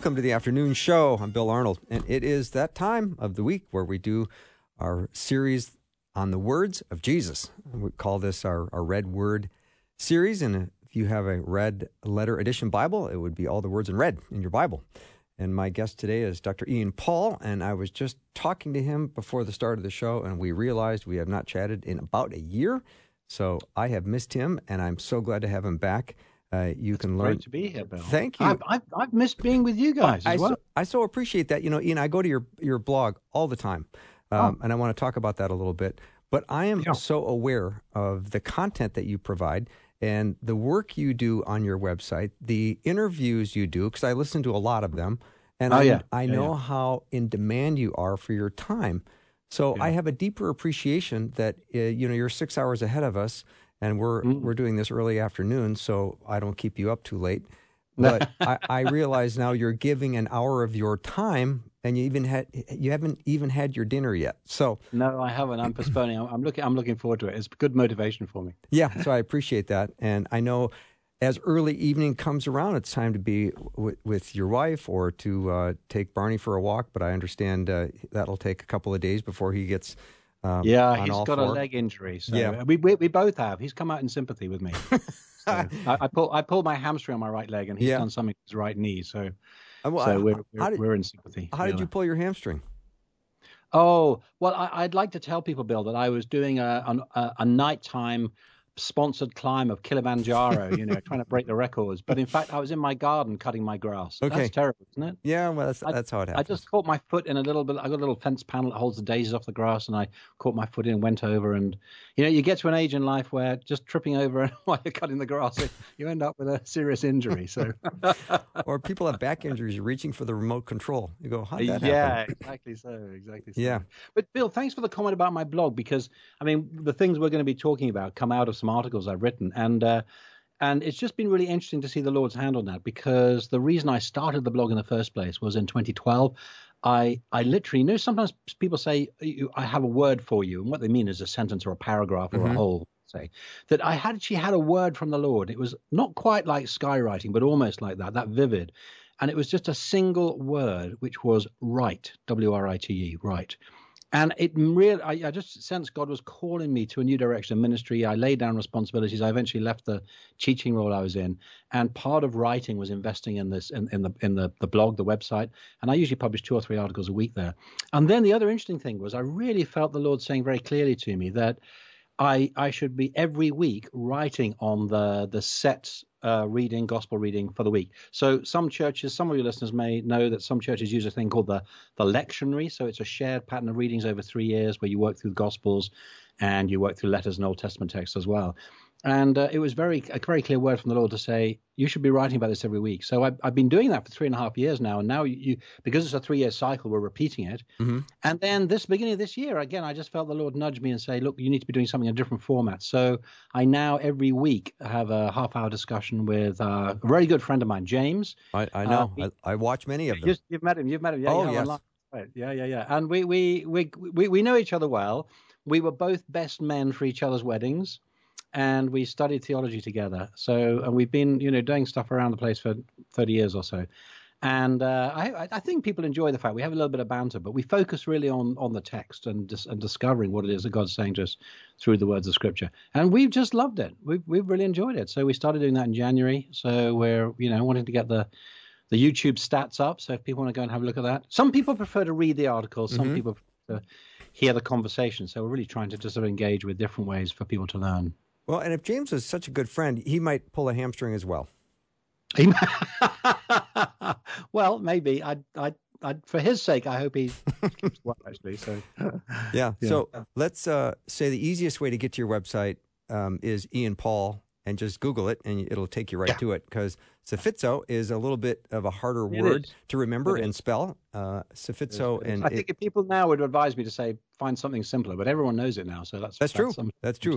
Welcome to the afternoon show. I'm Bill Arnold, and it is that time of the week where we do our series on the words of Jesus. We call this our, our Red Word series. And if you have a red letter edition Bible, it would be all the words in red in your Bible. And my guest today is Dr. Ian Paul, and I was just talking to him before the start of the show, and we realized we have not chatted in about a year. So I have missed him, and I'm so glad to have him back. Uh, you It's can learn. Great to be here, Bill. Thank you. I've, I've, I've missed being with you guys I as well. so, I so appreciate that. You know, Ian, I go to your your blog all the time, um, and I want to talk about that a little bit. But I am Oh. Yeah. so aware of the content that you provide and the work you do on your website, the interviews you do, because I listen to a lot of them, and Oh, I, yeah. I Yeah, know how in demand you are for your time. So I have a deeper appreciation that uh, you know you're six hours ahead of us, and we're Mm. we're doing this early afternoon, so I don't keep you up too late. But I, I realize now you're giving an hour of your time, and you even had you haven't even had your dinner yet. So No, I haven't. I'm postponing. I'm, I'm looking. I'm looking forward to it. It's good motivation for me. yeah, so I appreciate that, and I know as early evening comes around, it's time to be w- with your wife or to uh, take Barney for a walk. But I understand uh, that'll take a couple of days before he gets. Um, Yeah, he's got a leg injury. So Yeah. we, we we both have. He's come out in sympathy with me. So I, I pull I pulled my hamstring on my right leg, and he's Yeah. done something with his right knee. So Uh, well, so I- we're we're, did, we're in sympathy. how did you pull your hamstring? Oh well, I, I'd like to tell people, Bill, that I was doing a a, a nighttime sponsored climb of Kilimanjaro. you know, trying to break the records. But in fact, I was in my garden cutting my grass. Okay. That's terrible, isn't it? Yeah, well, that's I- that's how it happens. I just caught my foot in a little bit. I got a little fence panel that holds the daisies off the grass, and I caught my foot in and went over. And you know, you get to an age in life where just tripping over while you're cutting the grass, you end up with a serious injury. So or people have back injuries, you're reaching for the remote control. You go, how did that yeah, happen? exactly so, exactly so. Yeah. But Bill, thanks for the comment about my blog because I mean the things we're going to be talking about come out of some articles I've written, and uh, and it's just been really interesting to see the Lord's hand on that because the reason I started the blog in the first place was in 2012. I I literally you know sometimes people say I have a word for you, and what they mean is a sentence or a paragraph or Mhm. a whole say that I had actually had a word from the Lord. It was not quite like skywriting, but almost like that, that vivid. And it was just a single word, which was right, W R I T E, right. And it really, I, I just sensed God was calling me to a new direction of ministry. I laid down responsibilities. I eventually left the teaching role I was in, and part of writing was investing in this, in, in the in the the blog, the website. And I usually publish two or three articles a week there. And then the other interesting thing was, I really felt the Lord saying very clearly to me that I I should be every week writing on the the set uh, reading, gospel reading for the week. So some churches, some of your listeners may know that some churches use a thing called the the lectionary. So it's a shared pattern of readings over three years where you work through the gospels and you work through letters and Old Testament texts as well. And uh, it was very a very clear word from the Lord to say you should be writing about this every week. So I've, I've been doing that for three and a half years now, and now you, you because it's a three year cycle, we're repeating it. Mhm. And then this beginning of this year, again, I just felt the Lord nudge me and say, look, you need to be doing something in a different format. So I now every week have a half hour discussion with uh, a very good friend of mine, James. I, I know. Uh, I, I watch many of them. You, you've met him. You've met him. Yeah, Oh, have yes. Right. Yeah, yeah, yeah. And we, we, we, we, we know each other well. We were both best men for each other's weddings, and we studied theology together. So, and we've been, you know, doing stuff around the place for 30 years or so. And uh, I, I think people enjoy the fact we have a little bit of banter, but we focus really on on the text and dis- and discovering what it is that God's saying to us through the words of Scripture. And we've just loved it. We've we've really enjoyed it. So we started doing that in January. So we're you know wanting to get the the YouTube stats up. So if people want to go and have a look at that, some people prefer to read the articles, some Mhm. people prefer to hear the conversation. So we're really trying to just sort of engage with different ways for people to learn. Well, and if James is such a good friend, he might pull a hamstring as well. He- well, maybe. I, I, I, for his sake, I hope he well. Actually, so Yeah. Yeah. So let's uh, say the easiest way to get to your website um, is Ian Paul and just Google it, and it'll take you right Yeah. to it. Because Psephizo is a little bit of a harder It word is. to remember and spell. Uh, Psephizo, and I it- think if people now would advise me to say find something simpler, but everyone knows it now, so that's that's true. I'm- That's true.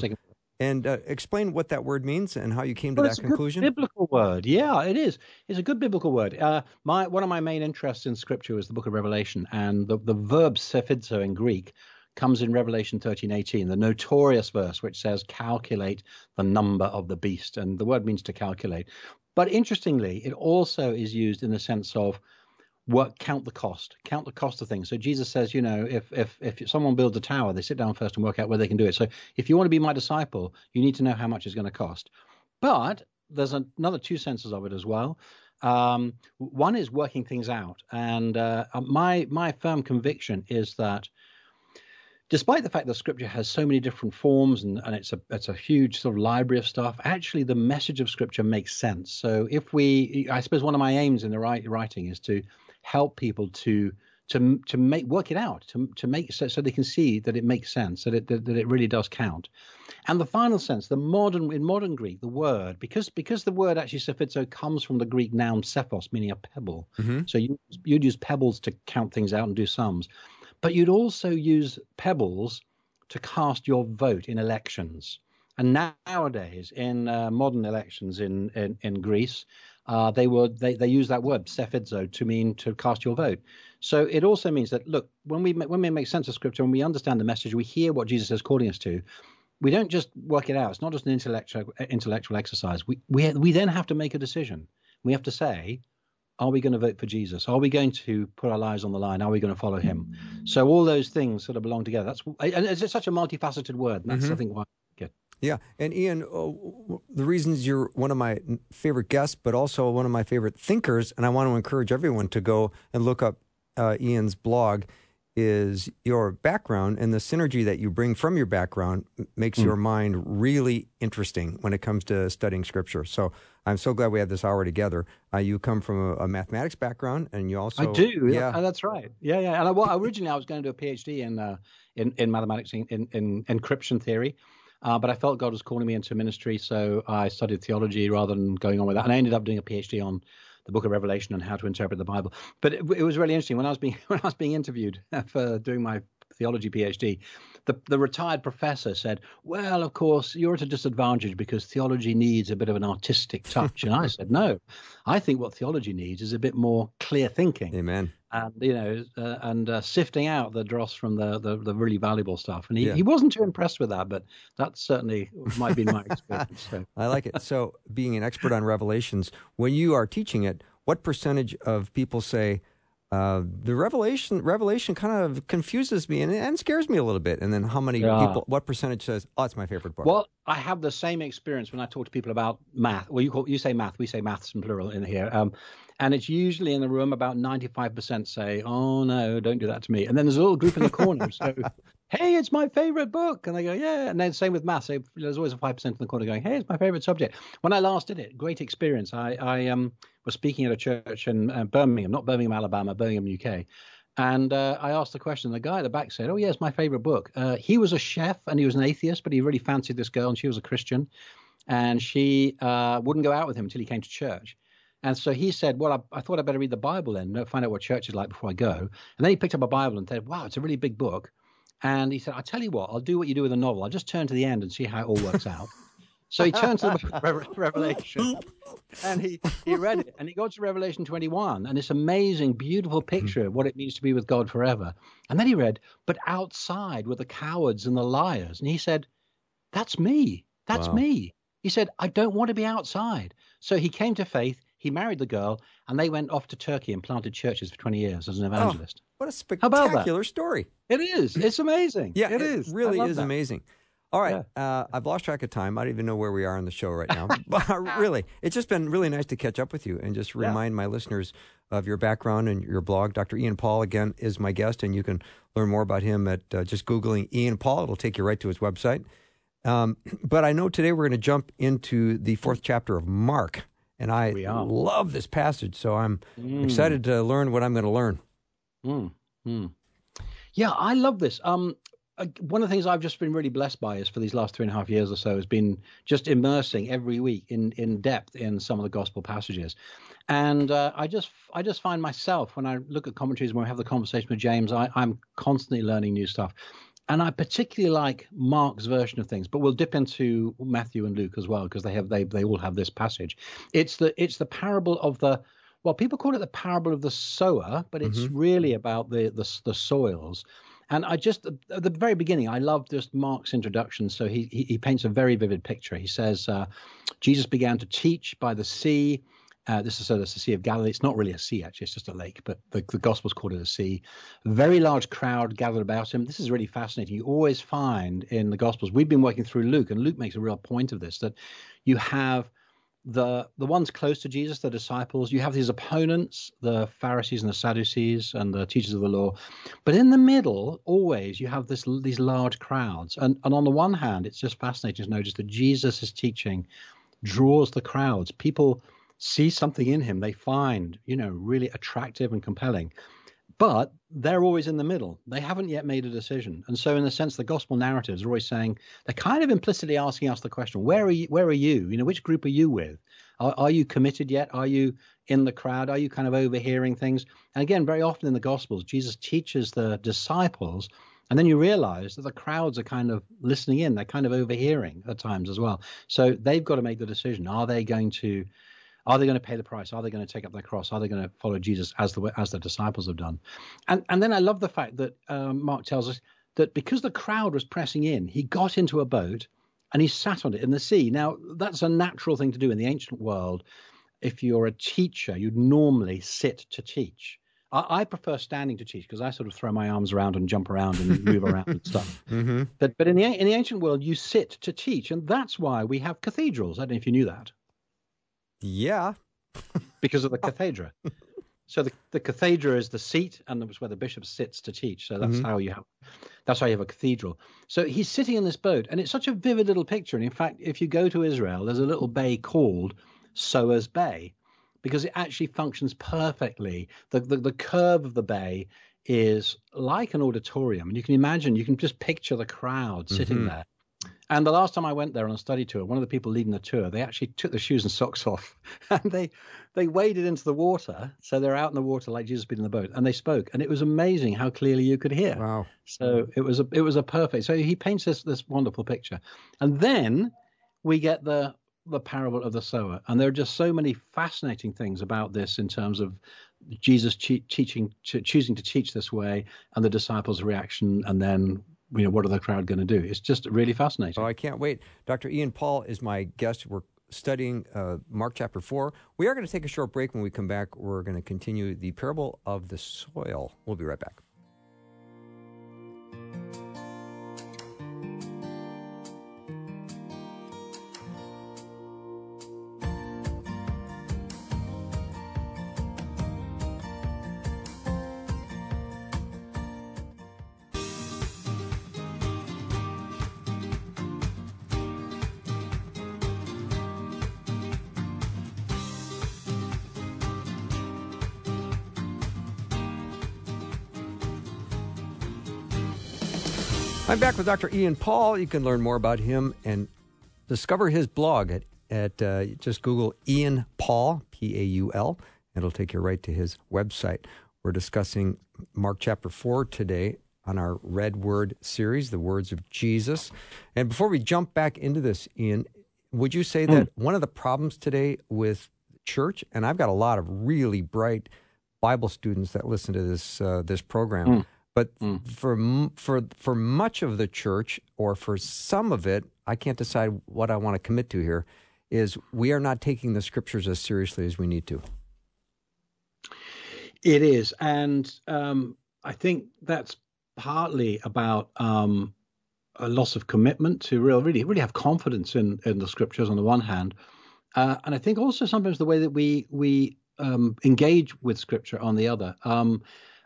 And uh, explain what that word means and how you came to that it's a good conclusion. biblical word. Yeah, it is. It's a good biblical word. Uh, my one of my main interests in Scripture is the Book of Revelation, and the the verb psephizo in Greek comes in Revelation thirteen eighteen, the notorious verse which says, "Calculate the number of the beast," and the word means to calculate. But interestingly, it also is used in the sense of work count the cost count the cost of things. So jesus says you know if if if someone builds a tower they sit down first and work out where they can do it. So if you want to be my disciple you need to know how much it's going to cost. But there's another two senses of it as well. Um, one is working things out. And uh, my my firm conviction is that despite the fact that scripture has so many different forms and, and it's a it's a huge sort of library of stuff actually the message of scripture makes sense. So if we i suppose one of my aims in the write, writing is to help people to to to make work it out to to make so, so they can see that it makes sense that it that, that it really does count and the final sense the modern in modern greek the word because because the word actually psephizo comes from the greek noun psephos meaning a pebble Mhm. so you you'd use pebbles to count things out and do sums but you'd also use pebbles to cast your vote in elections. And nowadays, in uh, modern elections in in, in Greece, uh, they would they, they use that word psephizo to mean to cast your vote. So it also means that look when we when we make sense of scripture and we understand the message, we hear what Jesus is calling us to. We don't just work it out. It's not just an intellectual intellectual exercise. We we we then have to make a decision. We have to say, are we going to vote for Jesus? Are we going to put our lives on the line? Are we going to follow him? So all those things sort of belong together. That's and it's such a multifaceted word. And that's Mhm. I think why. Yeah, and Ian, uh, the reasons you're one of my favorite guests, but also one of my favorite thinkers, and I want to encourage everyone to go and look up uh, Ian's blog, is your background and the synergy that you bring from your background makes Mm. your mind really interesting when it comes to studying Scripture. So I'm so glad we had this hour together. Uh, you come from a, a mathematics background, and you also I do. yeah. Yeah, that's right. Yeah, yeah. And I, well, originally I was going to do a PhD in uh, in, in mathematics in, in, in encryption theory. Uh, but I felt God was calling me into ministry, so I studied theology rather than going on with that. And I ended up doing a PhD on the Book of Revelation and how to interpret the Bible. But it, it was really interesting when I was being when I was being interviewed for doing my theology PhD. The, the retired professor said, "Well, of course, you're at a disadvantage because theology needs a bit of an artistic touch." and I said, "No, I think what theology needs is a bit more clear thinking." Amen. and you know, uh, and uh, sifting out the dross from the, the, the really valuable stuff. And he, Yeah. he wasn't too impressed with that, but that certainly might be my experience. So. I like it. So, being an expert on Revelations, when you are teaching it, what percentage of people say uh, the Revelation Revelation kind of confuses me and, and scares me a little bit? And then how many Yeah. people? What percentage says, "Oh, it's my favorite book"? Well, I have the same experience when I talk to people about math. Well, you call, you say math, we say maths in plural in here. Um, and it's usually in the room about 95% say, "Oh no, don't do that to me." And then there's a little group in the corner. so, hey, it's my favorite book, and they go, "Yeah." And then same with maths. There's always a five percent in the corner going, "Hey, it's my favorite subject." When I last did it, great experience. I I um was speaking at a church in uh, Birmingham, not Birmingham, Alabama, Birmingham, UK. And uh, I asked the question. The guy at the back said, "Oh, yeah, it's my favorite book." Uh, he was a chef and he was an atheist, but he really fancied this girl, and she was a Christian, and she uh, wouldn't go out with him until he came to church. And so he said, "Well, I, I thought I'd better read the Bible then, find out what church is like before I go." And then he picked up a Bible and said, "Wow, it's a really big book." And he said, "I'll tell you what, I'll do what you do with a novel. I'll just turn to the end and see how it all works out." So he turned to the book of Re- Revelation and he, he read it and he got to Revelation 21 and this amazing, beautiful hmm. picture of what it means to be with God forever. And then he read, but outside were the cowards and the liars. And he said, That's me. That's Wow. me. He said, I don't want to be outside. So he came to faith, he married the girl, and they went off to Turkey and planted churches for 20 years as an evangelist. what a spectacular story! It is. It's amazing. Yeah, it is. Really is that. amazing. All right, uh, I've lost track of time. I don't even know where we are on the show right now. but really, it's just been really nice to catch up with you and just Yeah. remind my listeners of your background and your blog. Dr. Ian Paul, again, is my guest, and you can learn more about him at uh, just Googling Ian Paul. It'll take you right to his website. Um, but I know today we're going to jump into the fourth chapter of Mark, and I love this passage, so I'm Mm. excited to learn what I'm going to learn. Mm, mm. Yeah, I love this. Um, one of the things I've just been really blessed by is for these last three and a half years or so has been just immersing every week in in depth in some of the gospel passages, and uh, I just I just find myself when I look at commentaries when we have the conversation with James, I, I'm constantly learning new stuff. And I particularly like Mark's version of things, but we'll dip into Matthew and Luke as well because they have they they all have this passage. It's the it's the parable of the well, people call it the parable of the sower, but it's mm-hmm. really about the, the the soils and I just at the very beginning, I love just Mark's introduction. So he he, he paints a very vivid picture. He says uh, Jesus began to teach by the sea. Uh, this is so that's the Sea of Galilee. It's not really a sea, actually. It's just a lake, but the, the Gospels call it a sea. Very large crowd gathered about him. This is really fascinating. You always find in the Gospels, we've been working through Luke, and Luke makes a real point of this, that you have – the the ones close to Jesus, the disciples, you have these opponents, the Pharisees and the Sadducees and the teachers of the law. But in the middle, always you have this these large crowds. And and on the one hand, it's just fascinating to notice that Jesus' teaching draws the crowds. People see something in him they find, you know, really attractive and compelling but they're always in the middle. They haven't yet made a decision. And so, in a sense, the gospel narratives are always saying they're kind of implicitly asking us the question, where are you? Where are you? You know, which group are you with? Are, are you committed yet? Are you in the crowd? Are you kind of overhearing things? And again, very often in the gospels, Jesus teaches the disciples, and then you realize that the crowds are kind of listening in. They're kind of overhearing at times as well. So they've got to make the decision: Are they going to are they going to pay the price? Are they going to take up their cross? Are they going to follow Jesus as the as the disciples have done? And and then I love the fact that um, Mark tells us that because the crowd was pressing in, he got into a boat and he sat on it in the sea. Now that's a natural thing to do in the ancient world. If you're a teacher, you'd normally sit to teach. I, I prefer standing to teach because I sort of throw my arms around and jump around and move around and stuff. Mm-hmm. But but in the in the ancient world, you sit to teach, and that's why we have cathedrals. I don't know if you knew that. Yeah. because of the cathedra. So the, the cathedra is the seat, and that's where the bishop sits to teach. So that's mm-hmm. how you have that's how you have a cathedral. So he's sitting in this boat, and it's such a vivid little picture. And in fact, if you go to Israel, there's a little bay called Sower's Bay because it actually functions perfectly. The, the the curve of the bay is like an auditorium, and you can imagine, you can just picture the crowd sitting mm-hmm. there. And the last time I went there on a study tour, one of the people leading the tour, they actually took their shoes and socks off and they they waded into the water. So they're out in the water like Jesus been in the boat, and they spoke, and it was amazing how clearly you could hear. Wow! So it was a it was a perfect. So he paints this this wonderful picture, and then we get the the parable of the sower, and there are just so many fascinating things about this in terms of Jesus teaching, choosing to teach this way, and the disciples' reaction, and then you know, what are the crowd going to do? It's just really fascinating. Oh, I can't wait. Dr. Ian Paul is my guest. We're studying uh, Mark chapter 4. We are going to take a short break. When we come back, we're going to continue the parable of the soil. We'll be right back. I'm back with Dr. Ian Paul. You can learn more about him and discover his blog at, at uh, just Google Ian Paul, P A U L. and It'll take you right to his website. We're discussing Mark chapter 4 today on our Red Word series, the words of Jesus. And before we jump back into this, Ian, would you say that mm. one of the problems today with church, and I've got a lot of really bright Bible students that listen to this uh, this program. Mm. But mm. for for for much of the church, or for some of it, I can't decide what I want to commit to here. Is we are not taking the scriptures as seriously as we need to. It is, and um, I think that's partly about um, a loss of commitment to real, really, really have confidence in in the scriptures on the one hand, uh, and I think also sometimes the way that we we um, engage with scripture on the other. Um,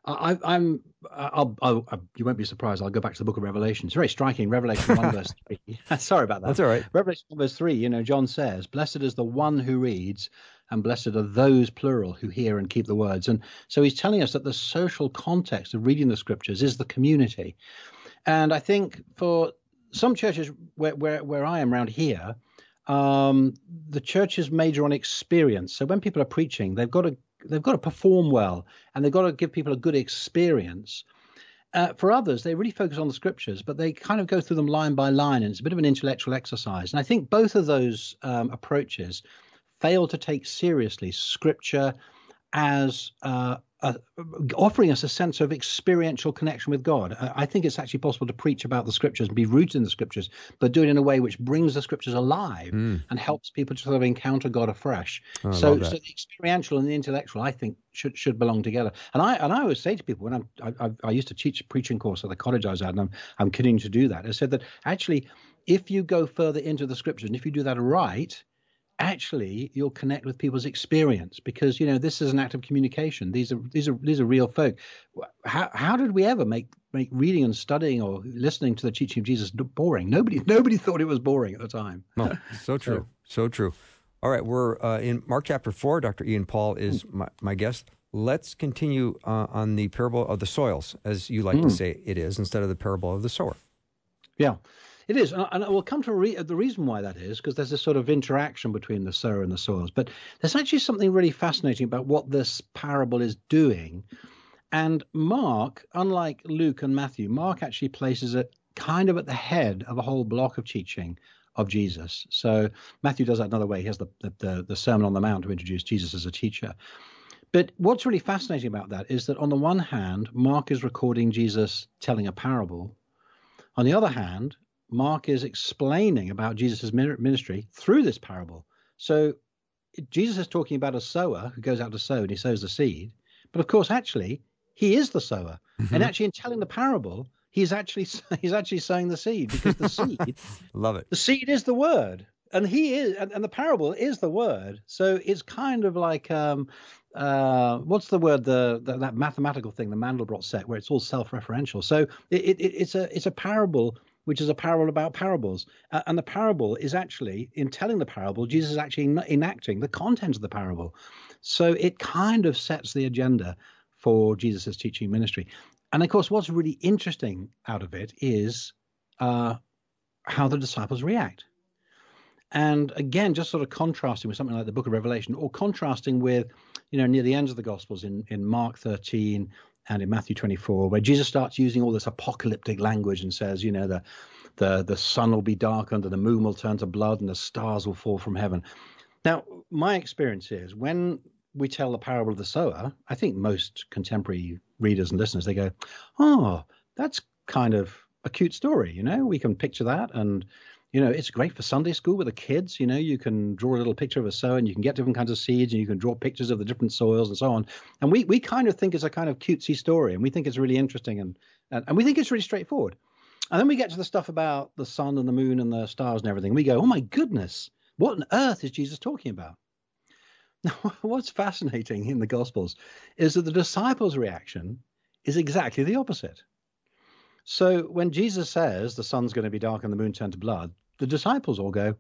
I, am I'll, I'll, I'll, you won't be surprised. I'll go back to the book of Revelation. It's very striking. Revelation 1, verse 3. Sorry about that. That's all right. Revelation 1, verse 3, you know, John says, Blessed is the one who reads, and blessed are those, plural, who hear and keep the words. And so he's telling us that the social context of reading the scriptures is the community. And I think for some churches where where, where I am around here, um, the churches major on experience. So when people are preaching, they've got to they've got to perform well, and they've got to give people a good experience. Uh, for others, they really focus on the scriptures, but they kind of go through them line by line, and it's a bit of an intellectual exercise. And I think both of those um, approaches fail to take seriously scripture as uh, uh, offering us a sense of experiential connection with God. I think it's actually possible to preach about the scriptures and be rooted in the scriptures, but do it in a way which brings the scriptures alive mm. and helps people to sort of encounter God afresh. Oh, so, so the experiential and the intellectual, I think, should should belong together. And I and I always say to people when I'm, I, I used to teach a preaching course at the college I was at, and I'm, I'm continuing to do that. I said that actually, if you go further into the scriptures and if you do that right, actually you'll connect with people's experience because you know this is an act of communication. These are these are these are real folk. How how did we ever make make reading and studying or listening to the teaching of jesus boring? Nobody nobody thought it was boring at the time. No so true so, so true. All right we're uh, in mark chapter 4 dr ian paul is mm. my, my guest. Let's continue uh, on the parable of the soils as you like mm. to say it is instead of the parable of the sower. Yeah it is, and, we'll come to re- the reason why that is because there's this sort of interaction between the sower and the soils. But there's actually something really fascinating about what this parable is doing. And Mark, unlike Luke and Matthew, Mark actually places it kind of at the head of a whole block of teaching of Jesus. So Matthew does that another way. He has the, the, the Sermon on the Mount to introduce Jesus as a teacher. But what's really fascinating about that is that on the one hand, Mark is recording Jesus telling a parable. On the other hand, Mark is explaining about Jesus' ministry through this parable. So Jesus is talking about a sower who goes out to sow and he sows the seed. But of course, actually, he is the sower. Mm-hmm. And actually, in telling the parable, he's actually he's actually sowing the seed because the seed, love it. The seed is the word, and he is, and, and the parable is the word. So it's kind of like um, uh, what's the word the, the, that mathematical thing the Mandelbrot set where it's all self-referential. So it, it, it's a it's a parable which is a parable about parables. Uh, and the parable is actually, in telling the parable, Jesus is actually enacting the content of the parable. So it kind of sets the agenda for Jesus' teaching ministry. And of course, what's really interesting out of it is uh, how the disciples react. And again, just sort of contrasting with something like the book of Revelation, or contrasting with, you know, near the ends of the Gospels in, in Mark 13 and in Matthew 24, where Jesus starts using all this apocalyptic language and says, you know, the the the sun will be darkened and the moon will turn to blood and the stars will fall from heaven. Now, my experience is when we tell the parable of the sower, I think most contemporary readers and listeners they go, "Oh, that's kind of a cute story, you know. We can picture that and you know, it's great for Sunday school with the kids. You know, you can draw a little picture of a sower and you can get different kinds of seeds and you can draw pictures of the different soils and so on. And we, we kind of think it's a kind of cutesy story and we think it's really interesting and, and, and we think it's really straightforward. And then we get to the stuff about the sun and the moon and the stars and everything. We go, oh my goodness, what on earth is Jesus talking about? Now, what's fascinating in the Gospels is that the disciples' reaction is exactly the opposite. So when Jesus says the sun's going to be dark and the moon turn to blood, the disciples all go,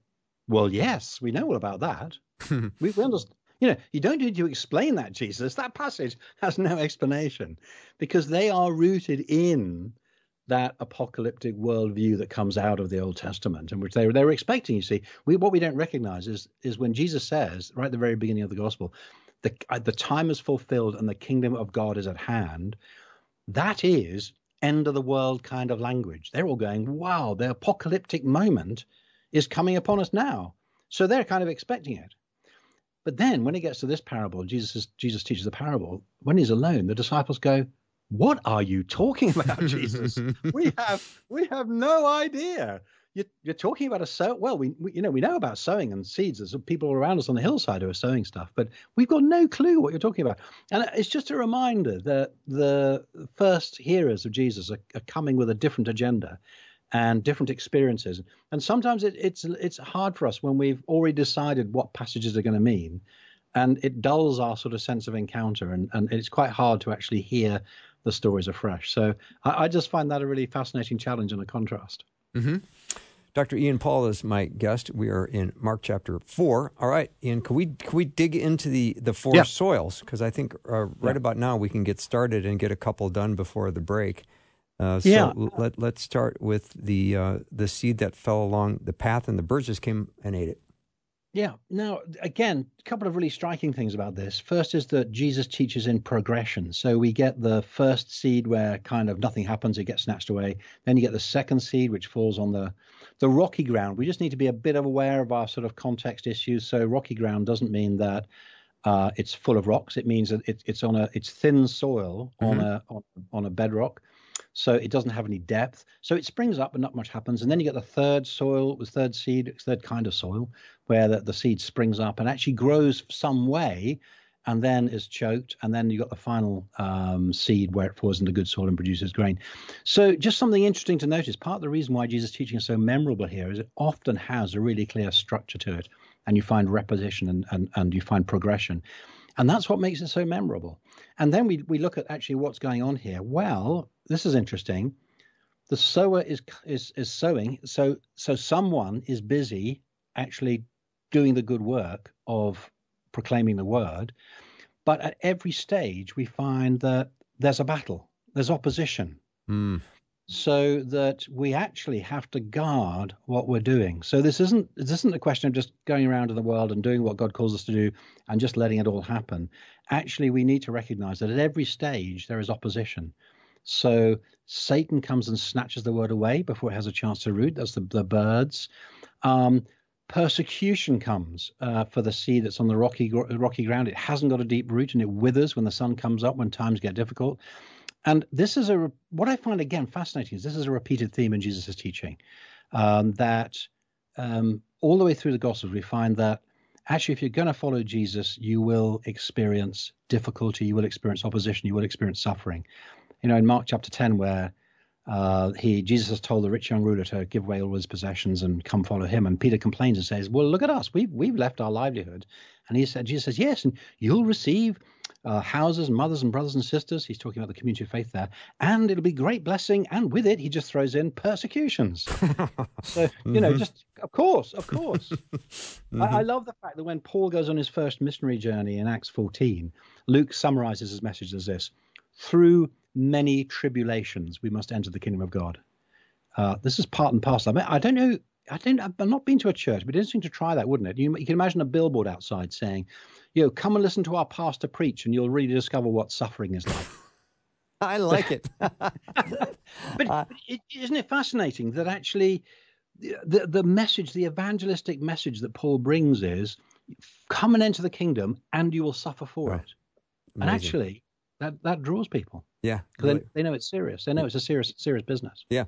"Well, yes, we know all about that. we, we understand." You know, you don't need to explain that, Jesus. That passage has no explanation because they are rooted in that apocalyptic worldview that comes out of the Old Testament, and which they they were expecting. You see, we, what we don't recognize is is when Jesus says right at the very beginning of the gospel, the uh, the time is fulfilled and the kingdom of God is at hand. That is end of the world kind of language. They're all going, wow, the apocalyptic moment is coming upon us now. So they're kind of expecting it. But then when it gets to this parable, Jesus is, Jesus teaches the parable. When he's alone, the disciples go, "What are you talking about, Jesus? we have we have no idea." You're, you're talking about a sow. Well, we, we, you know we know about sowing and seeds. There's people around us on the hillside who are sowing stuff, but we've got no clue what you're talking about. And it's just a reminder that the first hearers of Jesus are, are coming with a different agenda and different experiences. And sometimes it, it's it's hard for us when we've already decided what passages are going to mean, and it dulls our sort of sense of encounter, and, and it's quite hard to actually hear the stories afresh. So I, I just find that a really fascinating challenge and a contrast. Mm-hmm. Dr. Ian Paul is my guest. We are in Mark chapter four. All right, Ian, can we can we dig into the the four yeah. soils? Because I think uh, right yeah. about now we can get started and get a couple done before the break. Uh, so Yeah. let let's start with the uh, the seed that fell along the path, and the birds just came and ate it. Yeah. Now, again, a couple of really striking things about this. First is that Jesus teaches in progression. So we get the first seed where kind of nothing happens, it gets snatched away. Then you get the second seed, which falls on the the rocky ground. We just need to be a bit aware of our sort of context issues. So rocky ground doesn't mean that uh, it's full of rocks. It means that it, it's on a it's thin soil on a on, on a bedrock. So it doesn't have any depth. So it springs up and not much happens. And then you get the third soil, the third seed, third kind of soil, where the, the seed springs up and actually grows some way and then is choked. And then you got the final um, seed where it falls into good soil and produces grain. So just something interesting to notice. Part of the reason why Jesus' teaching is so memorable here is it often has a really clear structure to it. And you find repetition and, and, and you find progression. And that's what makes it so memorable. And then we, we look at actually what's going on here. Well, this is interesting. The sower is is is sowing, so so someone is busy actually doing the good work of proclaiming the word. But at every stage, we find that there's a battle, there's opposition, Mm. So that we actually have to guard what we're doing. So this isn't this isn't a question of just going around in the world and doing what God calls us to do and just letting it all happen. Actually, we need to recognize that at every stage there is opposition. So Satan comes and snatches the word away before it has a chance to root. That's the, the birds. Um, persecution comes uh, for the seed that's on the rocky rocky ground. It hasn't got a deep root and it withers when the sun comes up when times get difficult. And this is a what I find again fascinating is this is a repeated theme in Jesus' teaching um, that um, all the way through the Gospels we find that actually if you're going to follow Jesus, you will experience difficulty, you will experience opposition, you will experience suffering. You know, in Mark chapter 10, where uh, he Jesus has told the rich young ruler to give away all his possessions and come follow him, and Peter complains and says, "Well, look at us, we've we've left our livelihood." And he said, Jesus says, "Yes, and you'll receive." Uh, houses, mothers and brothers and sisters. He's talking about the community of faith there, and it'll be great blessing. And with it, he just throws in persecutions. so you know, just of course, of course. I, I love the fact that when Paul goes on his first missionary journey in Acts 14, Luke summarizes his message as this: "Through many tribulations, we must enter the kingdom of God." Uh, this is part and parcel. I, mean, I don't know. I don't. I've not been to a church, but it'd be interesting to try that, wouldn't it? You, you can imagine a billboard outside saying, "You know, come and listen to our pastor preach, and you'll really discover what suffering is like." I like it. but, but it, isn't it fascinating that actually the the message, the evangelistic message that Paul brings is, "Come and enter the kingdom, and you will suffer for Oh, it." And actually, that that draws people yeah. because they, they know it's serious. They know it's a serious serious business. Yeah.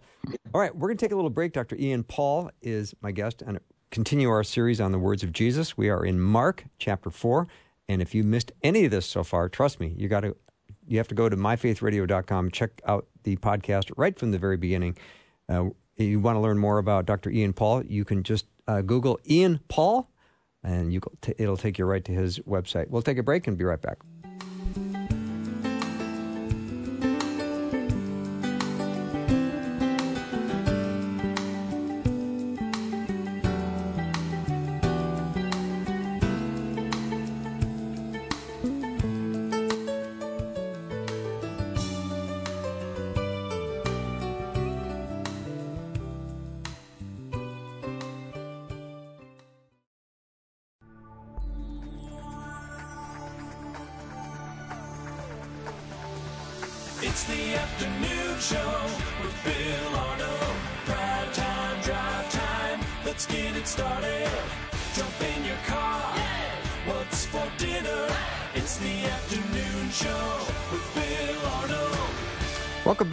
All right, we're going to take a little break. Dr. Ian Paul is my guest and continue our series on the words of Jesus. We are in Mark chapter 4, and if you missed any of this so far, trust me, you got to you have to go to myfaithradio.com, check out the podcast right from the very beginning. Uh, you want to learn more about Dr. Ian Paul, you can just uh, Google Ian Paul, and you t- it'll take you right to his website. We'll take a break and be right back.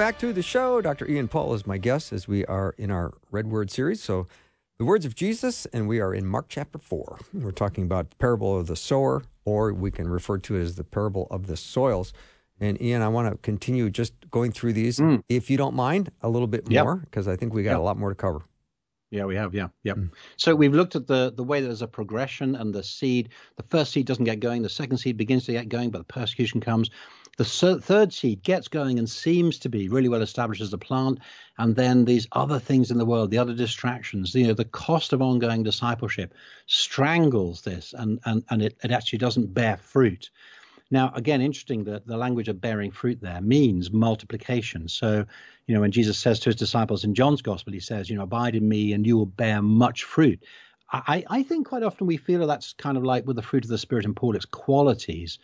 Back to the show. Dr. Ian Paul is my guest as we are in our Red Word series. So, the words of Jesus, and we are in Mark chapter 4. We're talking about the parable of the sower, or we can refer to it as the parable of the soils. And Ian, I want to continue just going through these, mm. if you don't mind, a little bit Yep. more, because I think we got Yep. a lot more to cover. Yeah, we have. Yeah, yeah. Mm. So we've looked at the the way that there's a progression, and the seed. The first seed doesn't get going. The second seed begins to get going, but the persecution comes. The ser- third seed gets going and seems to be really well established as a plant, and then these other things in the world, the other distractions, you know, the cost of ongoing discipleship strangles this, and and and it, it actually doesn't bear fruit. Now, again, interesting that the language of bearing fruit there means multiplication. So, you know, when Jesus says to his disciples in John's gospel, he says, you know, abide in me and you will bear much fruit. I, I think quite often we feel that's kind of like with the fruit of the Spirit in Paul, it's qualities.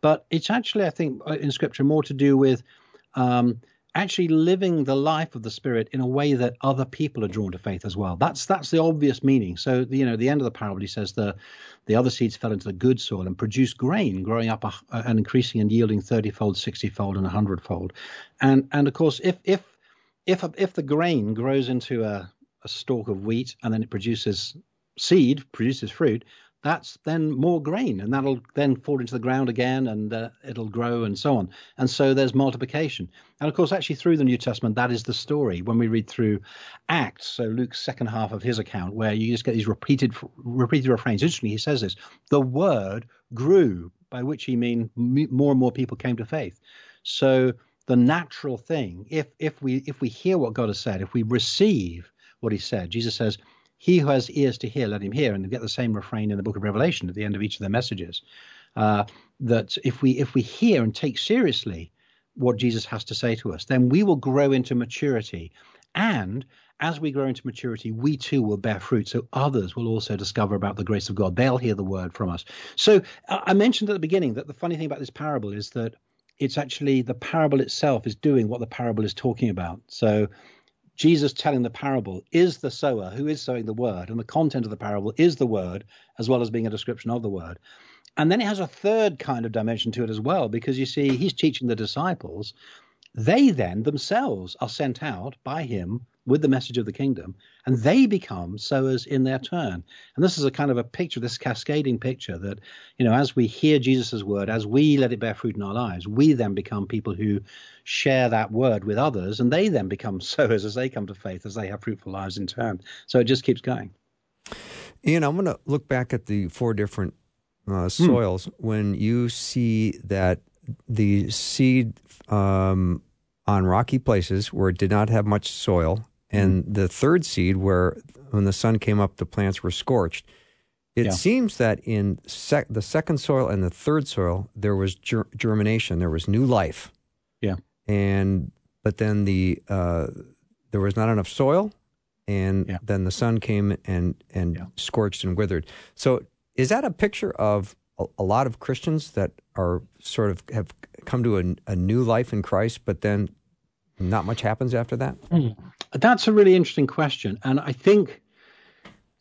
But it's actually, I think, uh, in Scripture more to do with um, actually living the life of the Spirit in a way that other people are drawn to faith as well. That's that's the obvious meaning. So, you know, the end of the parable, he says the the other seeds fell into the good soil and produced grain, growing up a, and increasing and yielding thirty-fold, sixty-fold, and a hundredfold. And and of course, if if if if the grain grows into a, a stalk of wheat and then it produces seed, produces fruit, that's then more grain and that'll then fall into the ground again and uh, it'll grow and so on. And so there's multiplication. And of course actually through the new testament that is the story when we read through acts so luke's second half of his account where you just get these repeated repeated refrains. Interestingly he says this the word grew by which he mean more and more people came to faith. So the natural thing if if we if we hear what god has said if we receive what he said jesus says he who has ears to hear, let him hear. And get the same refrain in the book of Revelation at the end of each of their messages. Uh, that if we if we hear and take seriously what Jesus has to say to us, then we will grow into maturity. And as we grow into maturity, we too will bear fruit. So others will also discover about the grace of God. They'll hear the word from us. So I mentioned at the beginning that the funny thing about this parable is that it's actually the parable itself is doing what the parable is talking about. So Jesus telling the parable is the sower who is sowing the word, and the content of the parable is the word, as well as being a description of the word. And then it has a third kind of dimension to it as well, because you see, he's teaching the disciples. They then themselves are sent out by him with the message of the kingdom, and they become sowers in their turn. And this is a kind of a picture, this cascading picture that, you know, as we hear Jesus' word, as we let it bear fruit in our lives, we then become people who share that word with others, and they then become sowers as they come to faith, as they have fruitful lives in turn. So it just keeps going. Ian, I'm going to look back at the four different uh, soils. Hmm. When you see that the seed um, on rocky places where it did not have much soil and the third seed, where when the sun came up, the plants were scorched. It yeah. seems that in sec- the second soil and the third soil, there was ger- germination, there was new life. Yeah. And but then the uh, there was not enough soil, and yeah. then the sun came and and yeah. scorched and withered. So is that a picture of a, a, lot of Christians that are sort of have come to a, a new life in Christ, but then not much happens after that? Mm. That's a really interesting question. And I think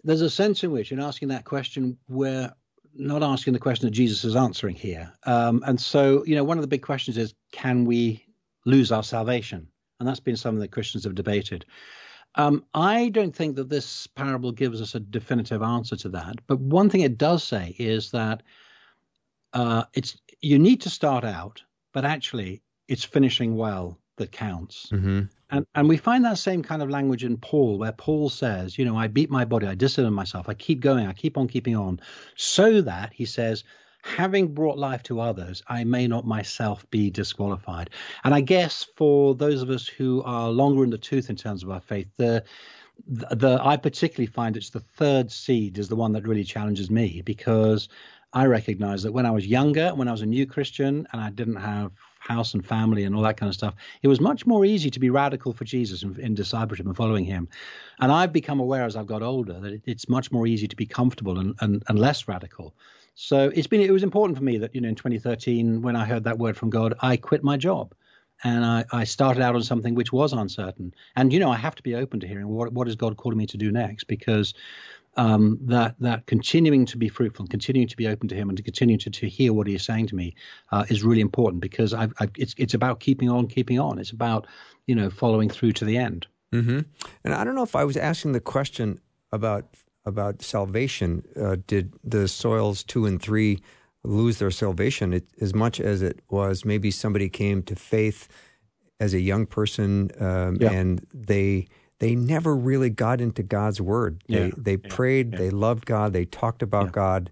there's a sense in which, in asking that question, we're not asking the question that Jesus is answering here. Um, and so, you know, one of the big questions is can we lose our salvation? And that's been something that Christians have debated. Um, I don't think that this parable gives us a definitive answer to that. But one thing it does say is that uh, it's you need to start out, but actually it's finishing well that counts. Mm-hmm. And and we find that same kind of language in Paul, where Paul says, you know, I beat my body, I discipline myself, I keep going, I keep on keeping on, so that he says, having brought life to others, I may not myself be disqualified. And I guess for those of us who are longer in the tooth in terms of our faith, the the, the I particularly find it's the third seed is the one that really challenges me because I recognize that when I was younger, when I was a new Christian and I didn't have house and family and all that kind of stuff, it was much more easy to be radical for Jesus in, in discipleship and following him. And I've become aware as I've got older that it, it's much more easy to be comfortable and, and, and less radical. So it's been it was important for me that you know in 2013 when I heard that word from God, I quit my job and I, I, started out on something which was uncertain. And you know, I have to be open to hearing what what is God calling me to do next because um, that that continuing to be fruitful, continuing to be open to Him, and to continue to, to hear what He is saying to me uh, is really important because I've, I've, it's it's about keeping on, keeping on. It's about you know following through to the end. Mm-hmm. And I don't know if I was asking the question about about salvation. Uh, did the soils two and three lose their salvation it, as much as it was maybe somebody came to faith as a young person um, yeah. and they they never really got into God's word. They yeah, they yeah, prayed, yeah. they loved God, they talked about God,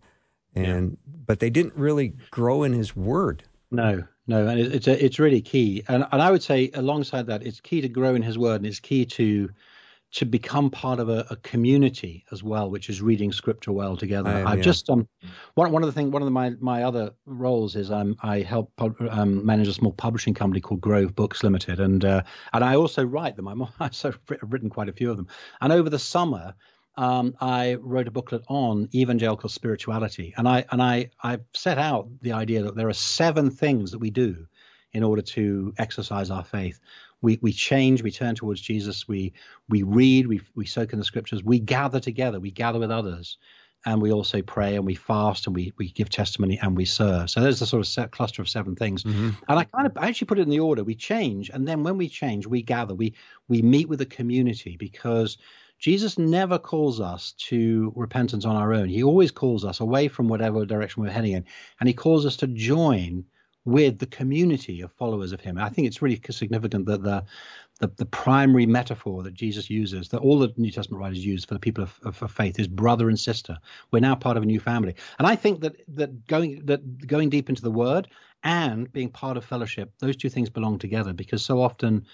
and but they didn't really grow in His word. No, no, and it's a, it's really key. And and I would say alongside that, it's key to grow in His word, and it's key to to become part of a, a, community as well, which is reading scripture well together. I I've yeah. just um one one of the thing one of the, my my other roles is um I help pub, um, manage a small publishing company called Grove Books Limited, and uh, and I also write them. I'm also written quite a few of them, and over the summer. Um, I wrote a booklet on evangelical spirituality, and I and I I set out the idea that there are seven things that we do in order to exercise our faith we we change, we turn towards Jesus, we we read, we we soak in the scriptures, we gather together, we gather with others, and we also pray and we fast and we we give testimony and we serve. So there's the sort of set cluster of seven things. Mm-hmm. And I kind of I actually put it in the order. We change, and then when we change, we gather, we we meet with the community because Jesus never calls us to repentance on our own. He always calls us away from whatever direction we're heading in, and he calls us to join with the community of followers of him. I think it's really significant that the, the, the primary metaphor that Jesus uses, that all the New Testament writers use for the people of, of, of, faith, is brother and sister. We're now part of a new family, and I think that that going that going deep into the Word and being part of fellowship, those two things belong together because so often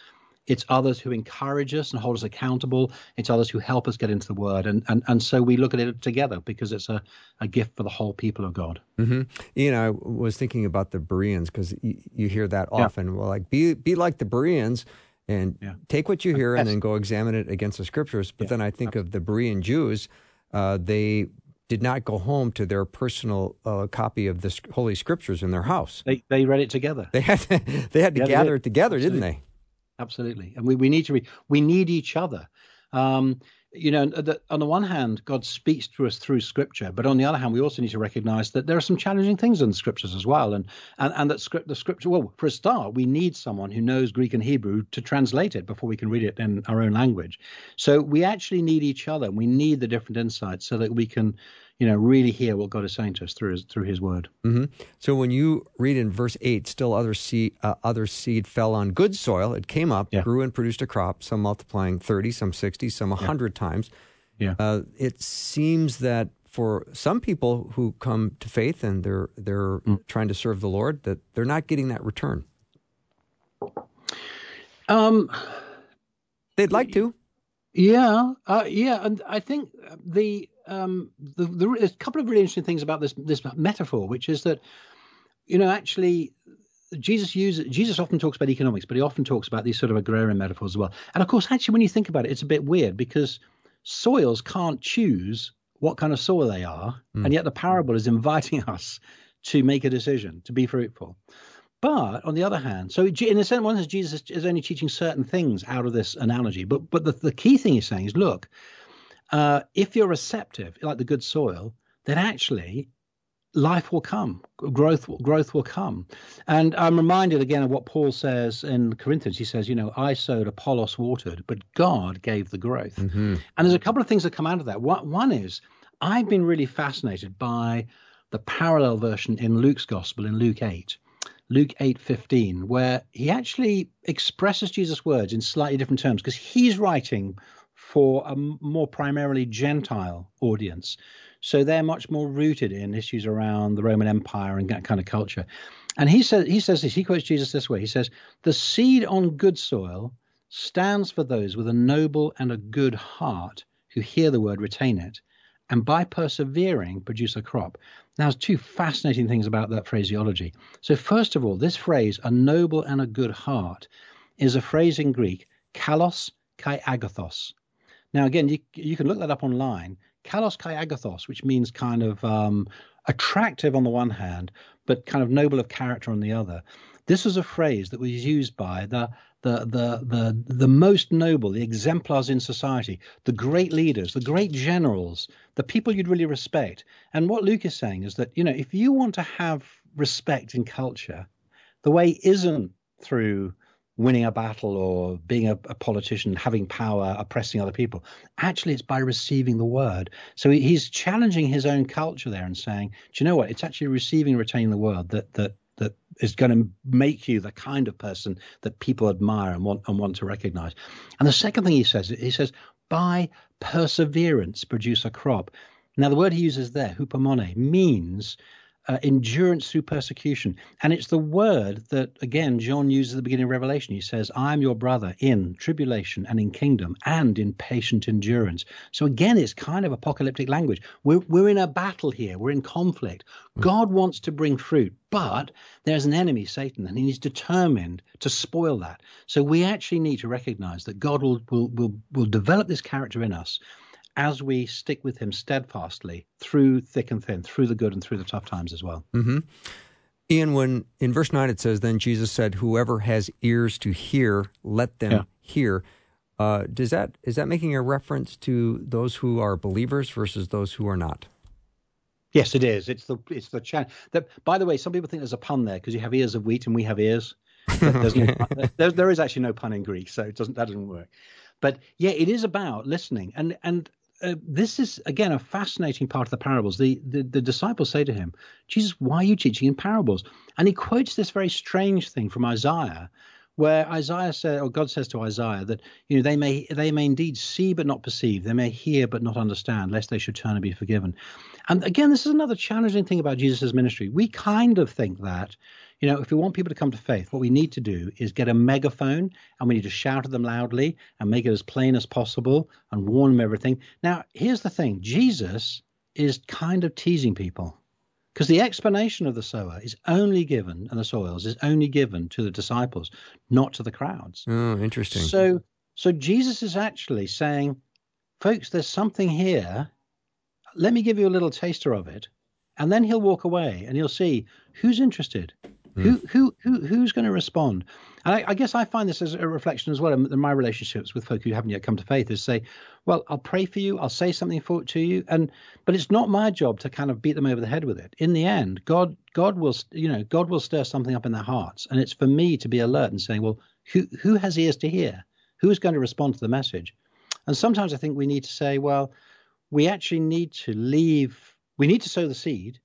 it's others who encourage us and hold us accountable. It's others who help us get into the word. And, and, and so we look at it together because it's a, a gift for the whole people of God. Mm-hmm. You know, I was thinking about the Bereans because you, you, hear that often. Yeah. Well, like, be, be like the Bereans and yeah. take what you hear and then go examine it against the scriptures. But yeah. then I think of the Berean Jews, uh, they did not go home to their personal uh, copy of the Holy Scriptures in their house. They, they read it together. They had to, they had to gather it together, Absolutely. didn't they? Absolutely. And we, we need to read. We need each other. Um, you know, the, on the one hand, God speaks to us through Scripture, but on the other hand, we also need to recognize that there are some challenging things in the Scriptures as well, and and, and that script, the Scripture. Well, for a start, we need someone who knows Greek and Hebrew to translate it before we can read it in our own language. So we actually need each other. and We need the different insights so that we can you know, really hear what God is saying to us through His, through His Word. Mm-hmm. So when you read in verse eight, still other seed, uh, other seed fell on good soil. It came up, yeah. grew, and produced a crop. Some multiplying thirty, some sixty, some a hundred yeah. times. Yeah. Uh, it seems that for some people who come to faith and they're they're mm. trying to serve the Lord, that they're not getting that return. Um, they'd like to. Yeah, uh, yeah, and I think the um, the, the, there's a couple of really interesting things about this this metaphor, which is that you know actually Jesus uses Jesus often talks about economics, but he often talks about these sort of agrarian metaphors as well. And of course, actually, when you think about it, it's a bit weird because soils can't choose what kind of soil they are, mm. and yet the parable is inviting us to make a decision to be fruitful. But on the other hand, so in a sense, one sense, Jesus is only teaching certain things out of this analogy. But but the, the key thing he's saying is, look, uh, if you're receptive, like the good soil, then actually life will come, growth growth will come. And I'm reminded again of what Paul says in Corinthians. He says, you know, I sowed, Apollos watered, but God gave the growth. Mm-hmm. And there's a couple of things that come out of that. One, one is I've been really fascinated by the parallel version in Luke's gospel in Luke 8 Luke 8:15, where he actually expresses Jesus' words in slightly different terms because he's writing for a more primarily Gentile audience. So they're much more rooted in issues around the Roman Empire and that kind of culture. And he says he says this, he quotes Jesus this way. He says, The seed on good soil stands for those with a noble and a good heart who hear the word, retain it, and by persevering produce a crop. Now, there's two fascinating things about that phraseology. So, first of all, this phrase, a noble and a good heart, is a phrase in Greek, kalos kai agathos. Now, again, you, you can look that up online. Kalos kai agathos, which means kind of um, attractive on the one hand, but kind of noble of character on the other. This was a phrase that was used by the the the the the most noble, the exemplars in society, the great leaders, the great generals, the people you'd really respect. And what Luke is saying is that you know if you want to have respect in culture, the way isn't through winning a battle or being a, a, politician, having power, oppressing other people. Actually, it's by receiving the word. So he's challenging his own culture there and saying, do you know what? It's actually receiving and retaining the word that that that is going to make you the kind of person that people admire and want and want to recognize. And the second thing he says, he says, by perseverance produce a crop. Now the word he uses there, hupomone, means uh, endurance through persecution. And it's the word that, again, John uses at the beginning of Revelation. He says, I am your brother in tribulation and in kingdom and in patient endurance. So, again, it's kind of apocalyptic language. We're, we're in a battle here, we're in conflict. God wants to bring fruit, but there's an enemy, Satan, and he's determined to spoil that. So, we actually need to recognize that God will, will, will, will develop this character in us as we stick with him steadfastly through thick and thin, through the good and through the tough times as well. Mm-hmm. Ian, when in verse 9 it says, Then Jesus said, Whoever has ears to hear, let them Yeah. hear. Uh, does that is that making a reference to those who are believers versus those who are not? Yes, it is. It's the it's the chan That by the way, some people think there's a pun there because you have ears of wheat and we have ears. There's no, there, there is actually no pun in Greek, so it doesn't that doesn't work. But yeah, it is about listening, and and uh, this is again a fascinating part of the parables. The, the the disciples say to him, "Jesus, why are you teaching in parables?" And he quotes this very strange thing from Isaiah, where Isaiah said, or God says to Isaiah that you know they may they may indeed see but not perceive, they may hear but not understand, lest they should turn and be forgiven. And again, this is another challenging thing about Jesus' ministry. We kind of think that, you know, if we want people to come to faith, what we need to do is get a megaphone and we need to shout at them loudly and make it as plain as possible and warn them everything. Now, here's the thing Jesus is kind of teasing people because the explanation of the sower is only given and the soils is only given to the disciples, not to the crowds. Oh, interesting. So, so Jesus is actually saying, folks, there's something here. Let me give you a little taster of it, and then he'll walk away, and you'll see who's interested, Hmm. who who who who's going to respond. And I, I guess I find this as a reflection as well in my relationships with folk who haven't yet come to faith. Is say, well, I'll pray for you, I'll say something for to you, and but it's not my job to kind of beat them over the head with it. In the end, God God will you know God will stir something up in their hearts, and it's for me to be alert and saying, well, who who has ears to hear? Who is going to respond to the message? And sometimes I think we need to say, well, we actually need to leave, we need to sow the seed,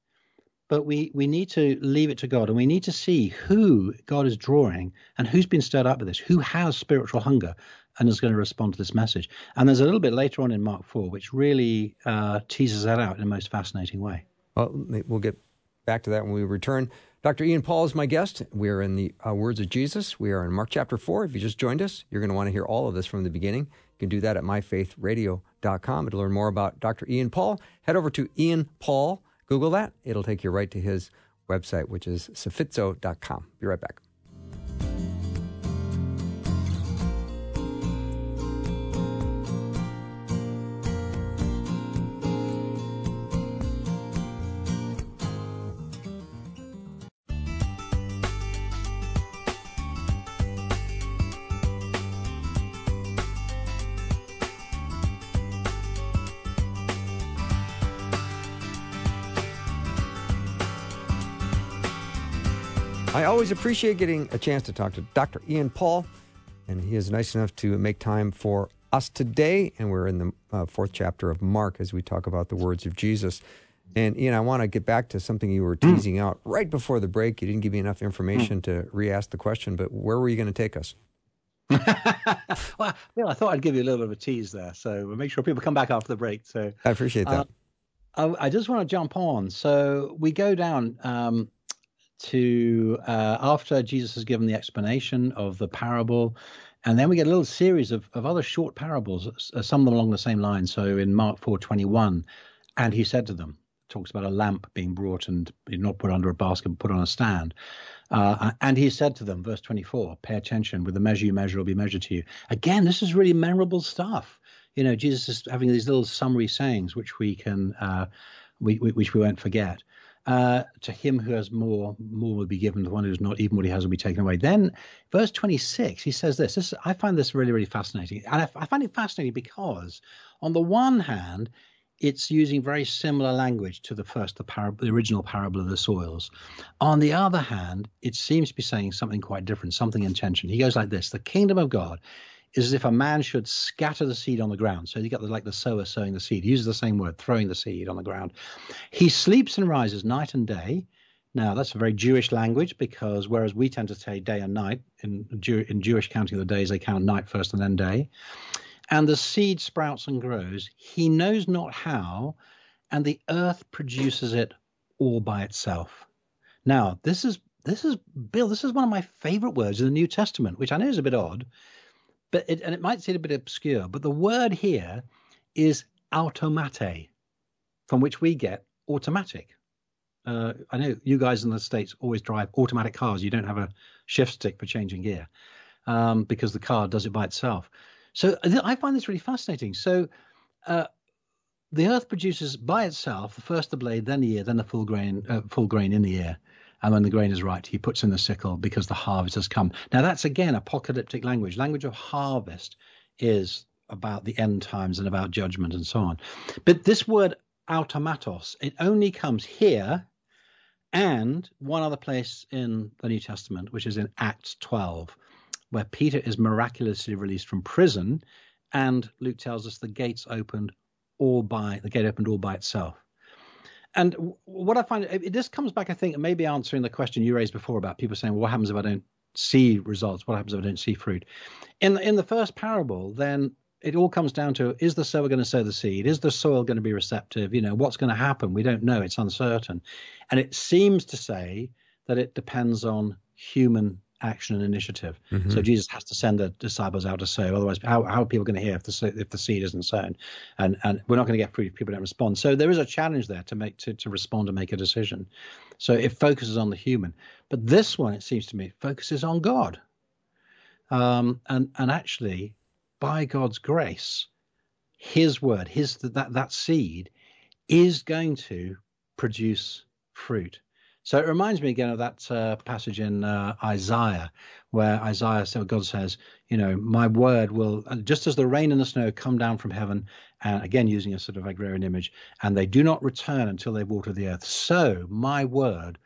but we, we need to leave it to God and we need to see who God is drawing and who's been stirred up with this, who has spiritual hunger and is going to respond to this message. And there's a little bit later on in Mark 4, which really uh, teases that out in a most fascinating way. Well, we'll get back to that when we return. Dr. Ian Paul is my guest. We are in the uh, Words of Jesus. We are in Mark chapter 4. If you just joined us, you're going to want to hear all of this from the beginning. You can do that at myfaithradio.com. To learn more about Dr. Ian Paul, head over to Ian Paul. Google that. It'll take you right to his website, which is psephizo.com. Be right back. Always appreciate getting a chance to talk to Dr. Ian Paul, and he is nice enough to make time for us today. And we're in the uh, fourth chapter of Mark as we talk about the words of Jesus. And Ian, I want to get back to something you were teasing out right before the break. You didn't give me enough information to re-ask the question, but where were you going to take us? well, yeah, I thought I'd give you a little bit of a tease there. So we'll make sure people come back after the break. So I appreciate that. Uh, I, I just want to jump on. So we go down um, to uh, after Jesus has given the explanation of the parable, and then we get a little series of, of other short parables, uh, some of them along the same line. So in Mark four twenty one, and he said to them, talks about a lamp being brought and not put under a basket, but put on a stand. Uh, and he said to them, verse 24, pay attention, with the measure you measure will be measured to you. Again, this is really memorable stuff. You know, Jesus is having these little summary sayings, which we can, uh, we, we, which we won't forget. Uh, to him who has more, more will be given. To one who's not, even what he has will be taken away. Then, verse 26, he says this. this I find this really, really fascinating. And I, I find it fascinating because, on the one hand, it's using very similar language to the first, the, the original parable of the soils. On the other hand, it seems to be saying something quite different, something intentional. He goes like this The kingdom of God is as if a man should scatter the seed on the ground. So you got the, like the sower sowing the seed. Uses the same word, throwing the seed on the ground. He sleeps and rises night and day. Now that's a very Jewish language because whereas we tend to say day and night in in Jewish counting of the days, they count night first and then day. And the seed sprouts and grows. He knows not how, and the earth produces it all by itself. Now, this is this is Bill. This is one of my favorite words in the New Testament, which I know is a bit odd, but it, and it might seem a bit obscure. But the word here is automate, from which we get automatic. Uh, I know you guys in the states always drive automatic cars. You don't have a shift stick for changing gear um, because the car does it by itself. So I find this really fascinating. So uh, the earth produces by itself first the blade, then the ear, then the full grain, uh, full grain in the ear. And when the grain is right, he puts in the sickle because the harvest has come. Now that's again apocalyptic language. Language of harvest is about the end times and about judgment and so on. But this word automatos, it only comes here and one other place in the New Testament, which is in Acts 12, where Peter is miraculously released from prison, and Luke tells us the gates opened all by the gate opened all by itself. And what I find it, this comes back, I think, maybe answering the question you raised before about people saying, "Well, what happens if I don't see results? What happens if I don't see fruit?" In in the first parable, then it all comes down to is the sower going to sow the seed? Is the soil going to be receptive? You know, what's going to happen? We don't know. It's uncertain. And it seems to say that it depends on human action and initiative. Mm-hmm. So Jesus has to send the disciples out to sow. Otherwise, how, how are people going to hear if the if the seed isn't sown? And and we're not going to get fruit if people don't respond. So there is a challenge there to make to, to respond and make a decision. So it focuses on the human. But this one, it seems to me, focuses on God. Um, and and actually by God's grace, His word, His that that seed, is going to produce fruit. So it reminds me again of that uh, passage in uh, Isaiah, where Isaiah, so God says, you know, my word will, uh, just as the rain and the snow come down from heaven, and again using a sort of agrarian image, and they do not return until they water the earth. So my word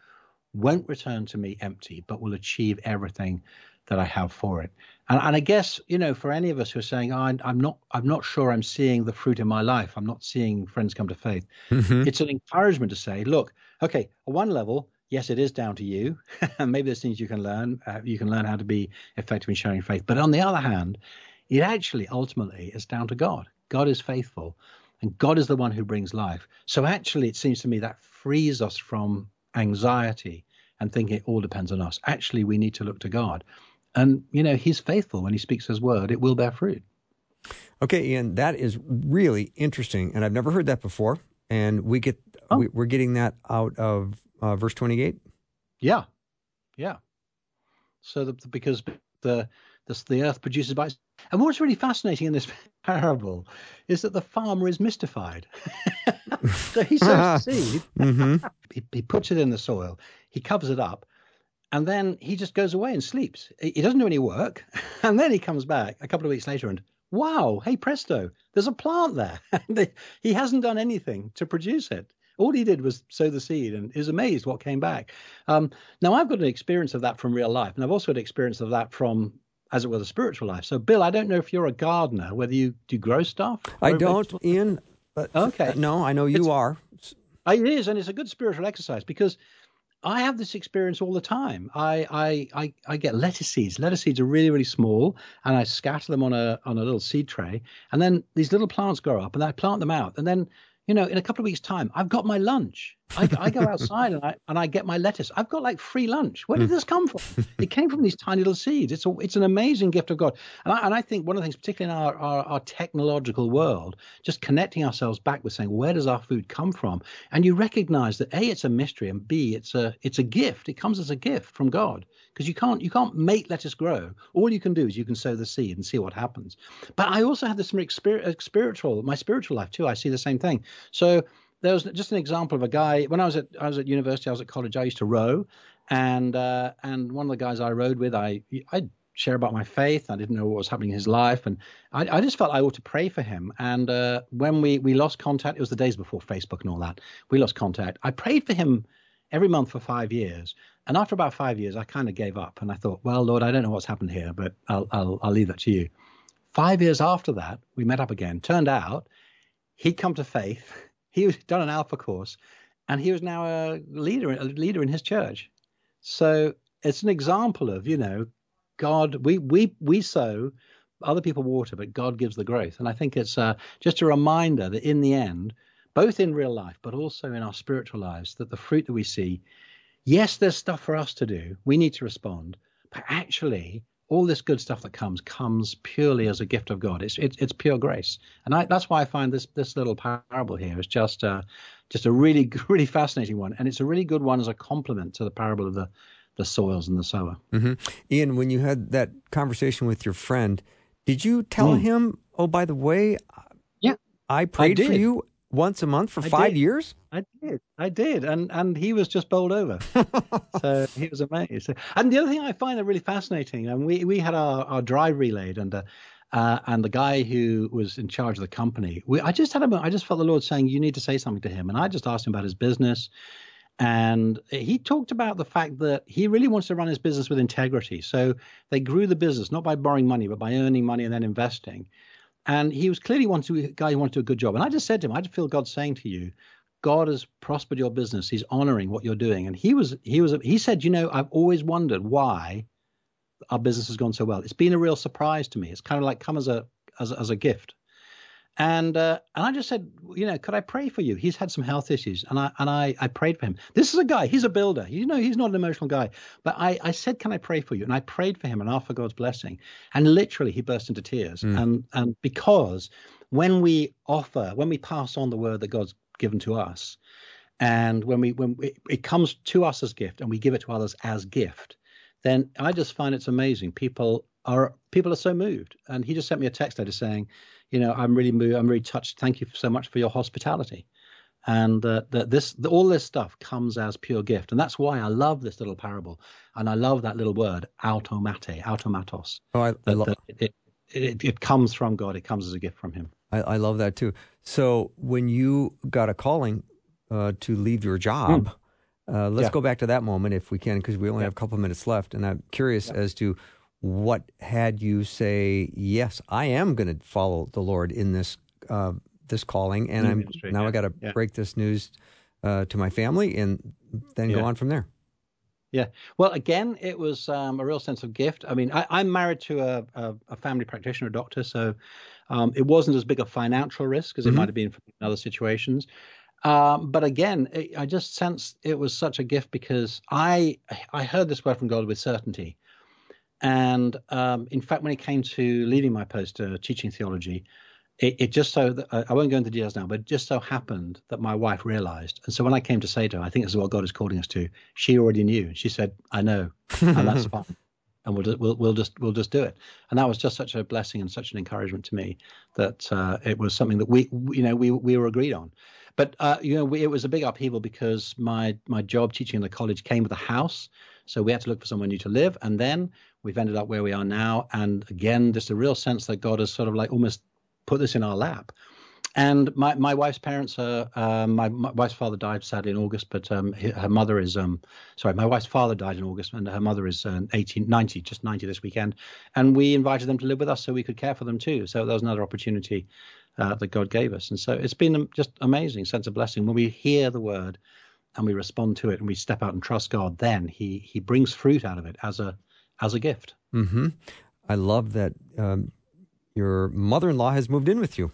won't return to me empty, but will achieve everything that I have for it. And, and I guess you know, for any of us who are saying, oh, I'm not, I'm not sure I'm seeing the fruit in my life. I'm not seeing friends come to faith. Mm-hmm. It's an encouragement to say, look, okay, at one level, yes, it is down to you. and maybe there's things you can learn. Uh, you can learn how to be effective in sharing faith. But on the other hand, it actually ultimately is down to God. God is faithful, and God is the one who brings life. So actually, it seems to me that frees us from anxiety and thinking it all depends on us. Actually, we need to look to God. And, you know, he's faithful when he speaks his word, it will bear fruit. Okay, Ian, that is really interesting. And I've never heard that before. And we get, oh. we, are getting that out of uh, verse 28. Yeah. Yeah. So the, because the, the, the earth produces by and what's really fascinating in this parable is that the farmer is mystified. so he sows the seed, mm-hmm. he, he, puts it in the soil, he covers it up, and then he just goes away and sleeps. He doesn't do any work, and then he comes back a couple of weeks later and wow, hey presto, there's a plant there. he hasn't done anything to produce it. All he did was sow the seed and is amazed what came back. Um, now, I've got an experience of that from real life, and I've also had experience of that from, as it were, the spiritual life. So, Bill, I don't know if you're a gardener, whether you do grow stuff. I don't, Ian. Okay. No, I know you it's, are. It is, and it's a good spiritual exercise because I have this experience all the time. I, I, I, I, get lettuce seeds. Lettuce seeds are really, really small, and I scatter them on a on a little seed tray, and then these little plants grow up, and I plant them out, and then you know, in a couple of weeks' time, I've got my lunch. I, I go outside and I and I get my lettuce. I've got like free lunch. Where did hmm. this come from? It came from these tiny little seeds. It's a, it's an amazing gift of God. And I, and I think one of the things, particularly in our, our, our technological world, just connecting ourselves back with saying, where does our food come from? And you recognize that a, it's a mystery, and b, it's a it's a gift. It comes as a gift from God because you can't you can't make lettuce grow. All you can do is you can sow the seed and see what happens. But I also have this spiritual my spiritual life too. I see the same thing. So there was just an example of a guy when I was at I was at university, I was at college. I used to row, and uh, and one of the guys I rowed with, I I share about my faith. I didn't know what was happening in his life, and I, I just felt I ought to pray for him. And uh, when we we lost contact, it was the days before Facebook and all that. We lost contact. I prayed for him every month for five years. And after about five years, I kind of gave up and I thought, well, Lord, I don't know what's happened here, but I'll, I'll, I'll leave that to you. Five years after that, we met up again. Turned out he'd come to faith. He was done an alpha course and he was now a leader, a leader in his church. So it's an example of, you know, God, we, we, we sow, other people water, but God gives the growth. And I think it's uh, just a reminder that in the end, both in real life, but also in our spiritual lives, that the fruit that we see, yes, there's stuff for us to do. We need to respond, but actually, all this good stuff that comes comes purely as a gift of God. It's it's, it's pure grace, and I, that's why I find this this little parable here is just uh, just a really really fascinating one, and it's a really good one as a complement to the parable of the the soils and the sower. Mm-hmm. Ian, when you had that conversation with your friend, did you tell Mm. him, "Oh, by the way, Yeah, I prayed for you once a month for I five did. years"? I did, I did, and and he was just bowled over. so he was amazed. And the other thing I find that really fascinating, and we we had our, our drive relayed, and uh, uh, and the guy who was in charge of the company, we, I just had a, I just felt the Lord saying, you need to say something to him, and I just asked him about his business, and he talked about the fact that he really wants to run his business with integrity. So they grew the business not by borrowing money, but by earning money and then investing. And he was clearly wanted to, a guy who wanted to do a good job. And I just said to him, I just feel God saying to you, God has prospered your business. He's honoring what you're doing. And he was, he was, he said, you know, I've always wondered why our business has gone so well. It's been a real surprise to me. It's kind of like come as a, as, as a gift. And uh, and I just said, you know, could I pray for you? He's had some health issues, and I and I, I prayed for him. This is a guy. He's a builder. You know, he's not an emotional guy. But I, I said, can I pray for you? And I prayed for him and asked for God's blessing. And literally, he burst into tears. And and because when we offer, when we pass on the word that God's given to us, and when we when it, it comes to us as gift, and we give it to others as gift, then I just find it's amazing. People are people are so moved. And he just sent me a text later saying, you know, I'm really moved. I'm really touched. Thank you so much for your hospitality. And uh, that this, the, all this stuff comes as pure gift, and that's why I love this little parable, and I love that little word, automate, automatos. Oh, I, I, That, lo- that it, it, it comes from God. It comes as a gift from Him. I, I love that too. So when you got a calling uh, to leave your job, uh, let's Yeah. go back to that moment if we can, because we only have a couple of minutes left, and I'm curious as to what had you say, yes, I am going to follow the Lord in this uh, this calling, and I'm now I got to yeah. break this news uh, to my family, and then go on from there. Yeah. Well, again, it was um, a real sense of gift. I mean, I, I'm married to a, a, a family practitioner, a doctor, so um, it wasn't as big a financial risk as it Mhm. might have been in other situations. Um, but again, it, I just sensed it was such a gift because I I heard this word from God with certainty. And um, in fact, when it came to leaving my post uh, teaching theology, it, it just so that, I won't go into details now, but it just so happened that my wife realized. And so when I came to say to her, I think this is what God is calling us to, she already knew. She said, I know, and that's fine. And we'll, ju- we'll we'll just we'll just do it, and that was just such a blessing and such an encouragement to me that uh, it was something that we you know we we were agreed on, but uh, you know we, it was a big upheaval because my my job teaching in the college came with a house, so we had to look for somewhere new to live, and then we've ended up where we are now, and again just a real sense that God has sort of like almost put this in our lap. And my, my wife's parents are um, my, my wife's father died sadly in August, but um, her mother is um sorry my wife's father died in August and her mother is uh, 18 90 just 90 this weekend, and we invited them to live with us so we could care for them too. So that was another opportunity uh, that God gave us, and so it's been just amazing sense of blessing when we hear the word and we respond to it and we step out and trust God. Then He He brings fruit out of it as a as a gift. Mm-hmm. I love that um, your mother-in-law has moved in with you.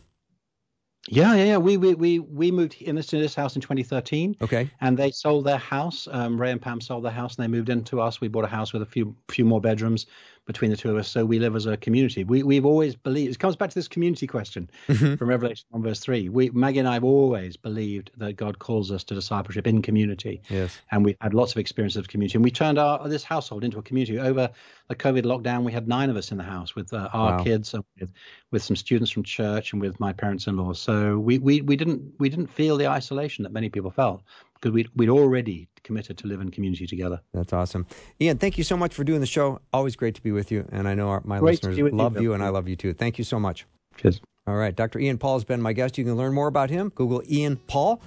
Yeah, yeah, yeah. We we we we moved in this to this house in 2013. Okay. and they sold their house. Um, Ray and Pam sold their house, and they moved into us. We bought a house with a few few more bedrooms between the two of us, so we live as a community. We we've always believed. It comes back to this community question from Revelation one verse three. We Maggie and I have always believed that God calls us to discipleship in community. Yes. And we've had lots of experiences of community. And we turned our this household into a community. Over the COVID lockdown, we had nine of us in the house with uh, our Wow. kids, and with, with some students from church, and with my parents-in-law. So we, we we didn't we didn't feel the isolation that many people felt because we'd we'd already committed to live in community together. That's awesome. Ian, thank you so much for doing the show. Always great to be with you. And I know our, my Great listeners with you, love you, and I love you too. Thank you so much. Cheers. All right. Dr. Ian Paul has been my guest. You can learn more about him. Google Ian Paul,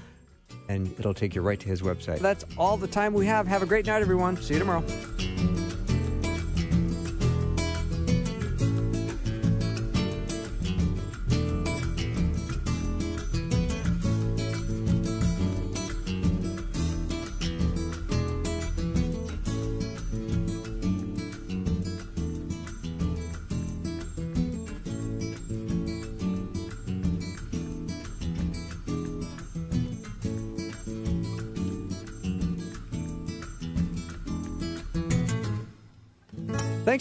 and it'll take you right to his website. That's all the time we have. Have a great night, everyone. See you tomorrow.